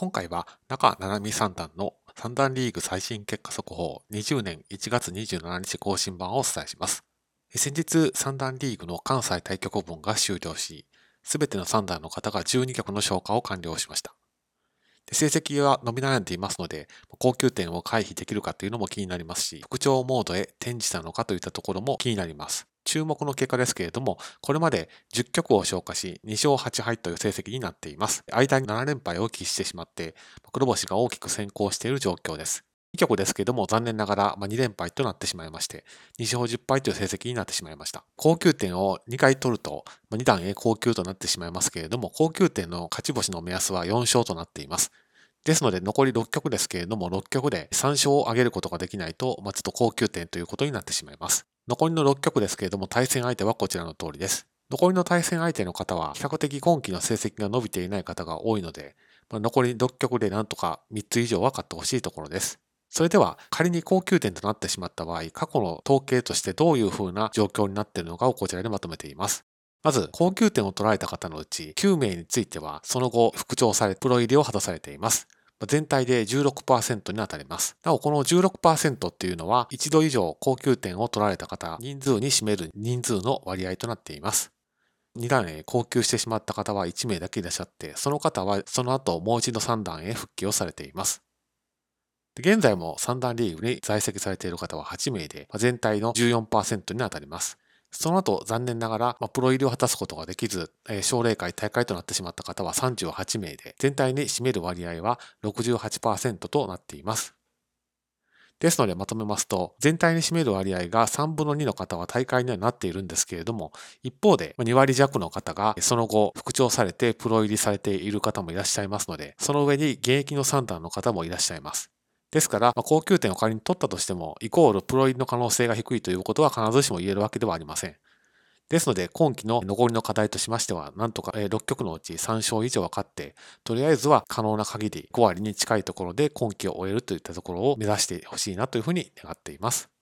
今回は中七海三段の三段リーグ最新結果速報20年1月27日更新版をお伝えします。先日三段リーグの関西対局本が終了し、すべての三段の方が12局の消化を完了しました。成績は伸び悩んでいますので、高級点を回避できるかというのも気になりますし、復調モードへ転じたのかといったところも気になります。注目の結果ですけれども、これまで10局を消化し、2勝8敗という成績になっています。間に7連敗を喫してしまって、黒星が大きく先行している状況です。2局ですけれども、残念ながら2連敗となってしまいまして、2勝10敗という成績になってしまいました。高級点を2回取ると、2段へ高級となってしまいますけれども、高級点の勝ち星の目安は4勝となっています。ですので、残り6局ですけれども、6局で3勝を挙げることができないと、まあ、ちょっと高級点ということになってしまいます。残りの6局ですけれども、対戦相手はこちらの通りです。残りの対戦相手の方は、比較的今期の成績が伸びていない方が多いので、まあ、残り6局でなんとか3つ以上は勝ってほしいところです。それでは、仮に高級点となってしまった場合、過去の統計としてどういう風な状況になっているのかをこちらでまとめています。まず、高級点を取られた方のうち、9名については、その後、復調され、プロ入りを果たされています。全体で16%に当たります。なお、この16%っていうのは、一度以上高級点を取られた方、人数に占める人数の割合となっています。2段へ高級してしまった方は1名だけいらっしゃって、その方はその後もう一度3段へ復帰をされています。現在も3段リーグに在籍されている方は8名で、全体の14%に当たります。その後、残念ながら、まあ、プロ入りを果たすことができず、えー、奨励会大会となってしまった方は38名で、全体に占める割合は68%となっています。ですのでまとめますと、全体に占める割合が3分の2の方は大会にはなっているんですけれども、一方で2割弱の方がその後復調されてプロ入りされている方もいらっしゃいますので、その上に現役の3段の方もいらっしゃいます。ですから、まあ、高級点を仮に取ったとしても、イコールプロ入りの可能性が低いということは必ずしも言えるわけではありません。ですので、今期の残りの課題としましては、なんとか6局のうち3勝以上は勝って、とりあえずは可能な限り5割に近いところで今期を終えるといったところを目指してほしいなというふうに願っています。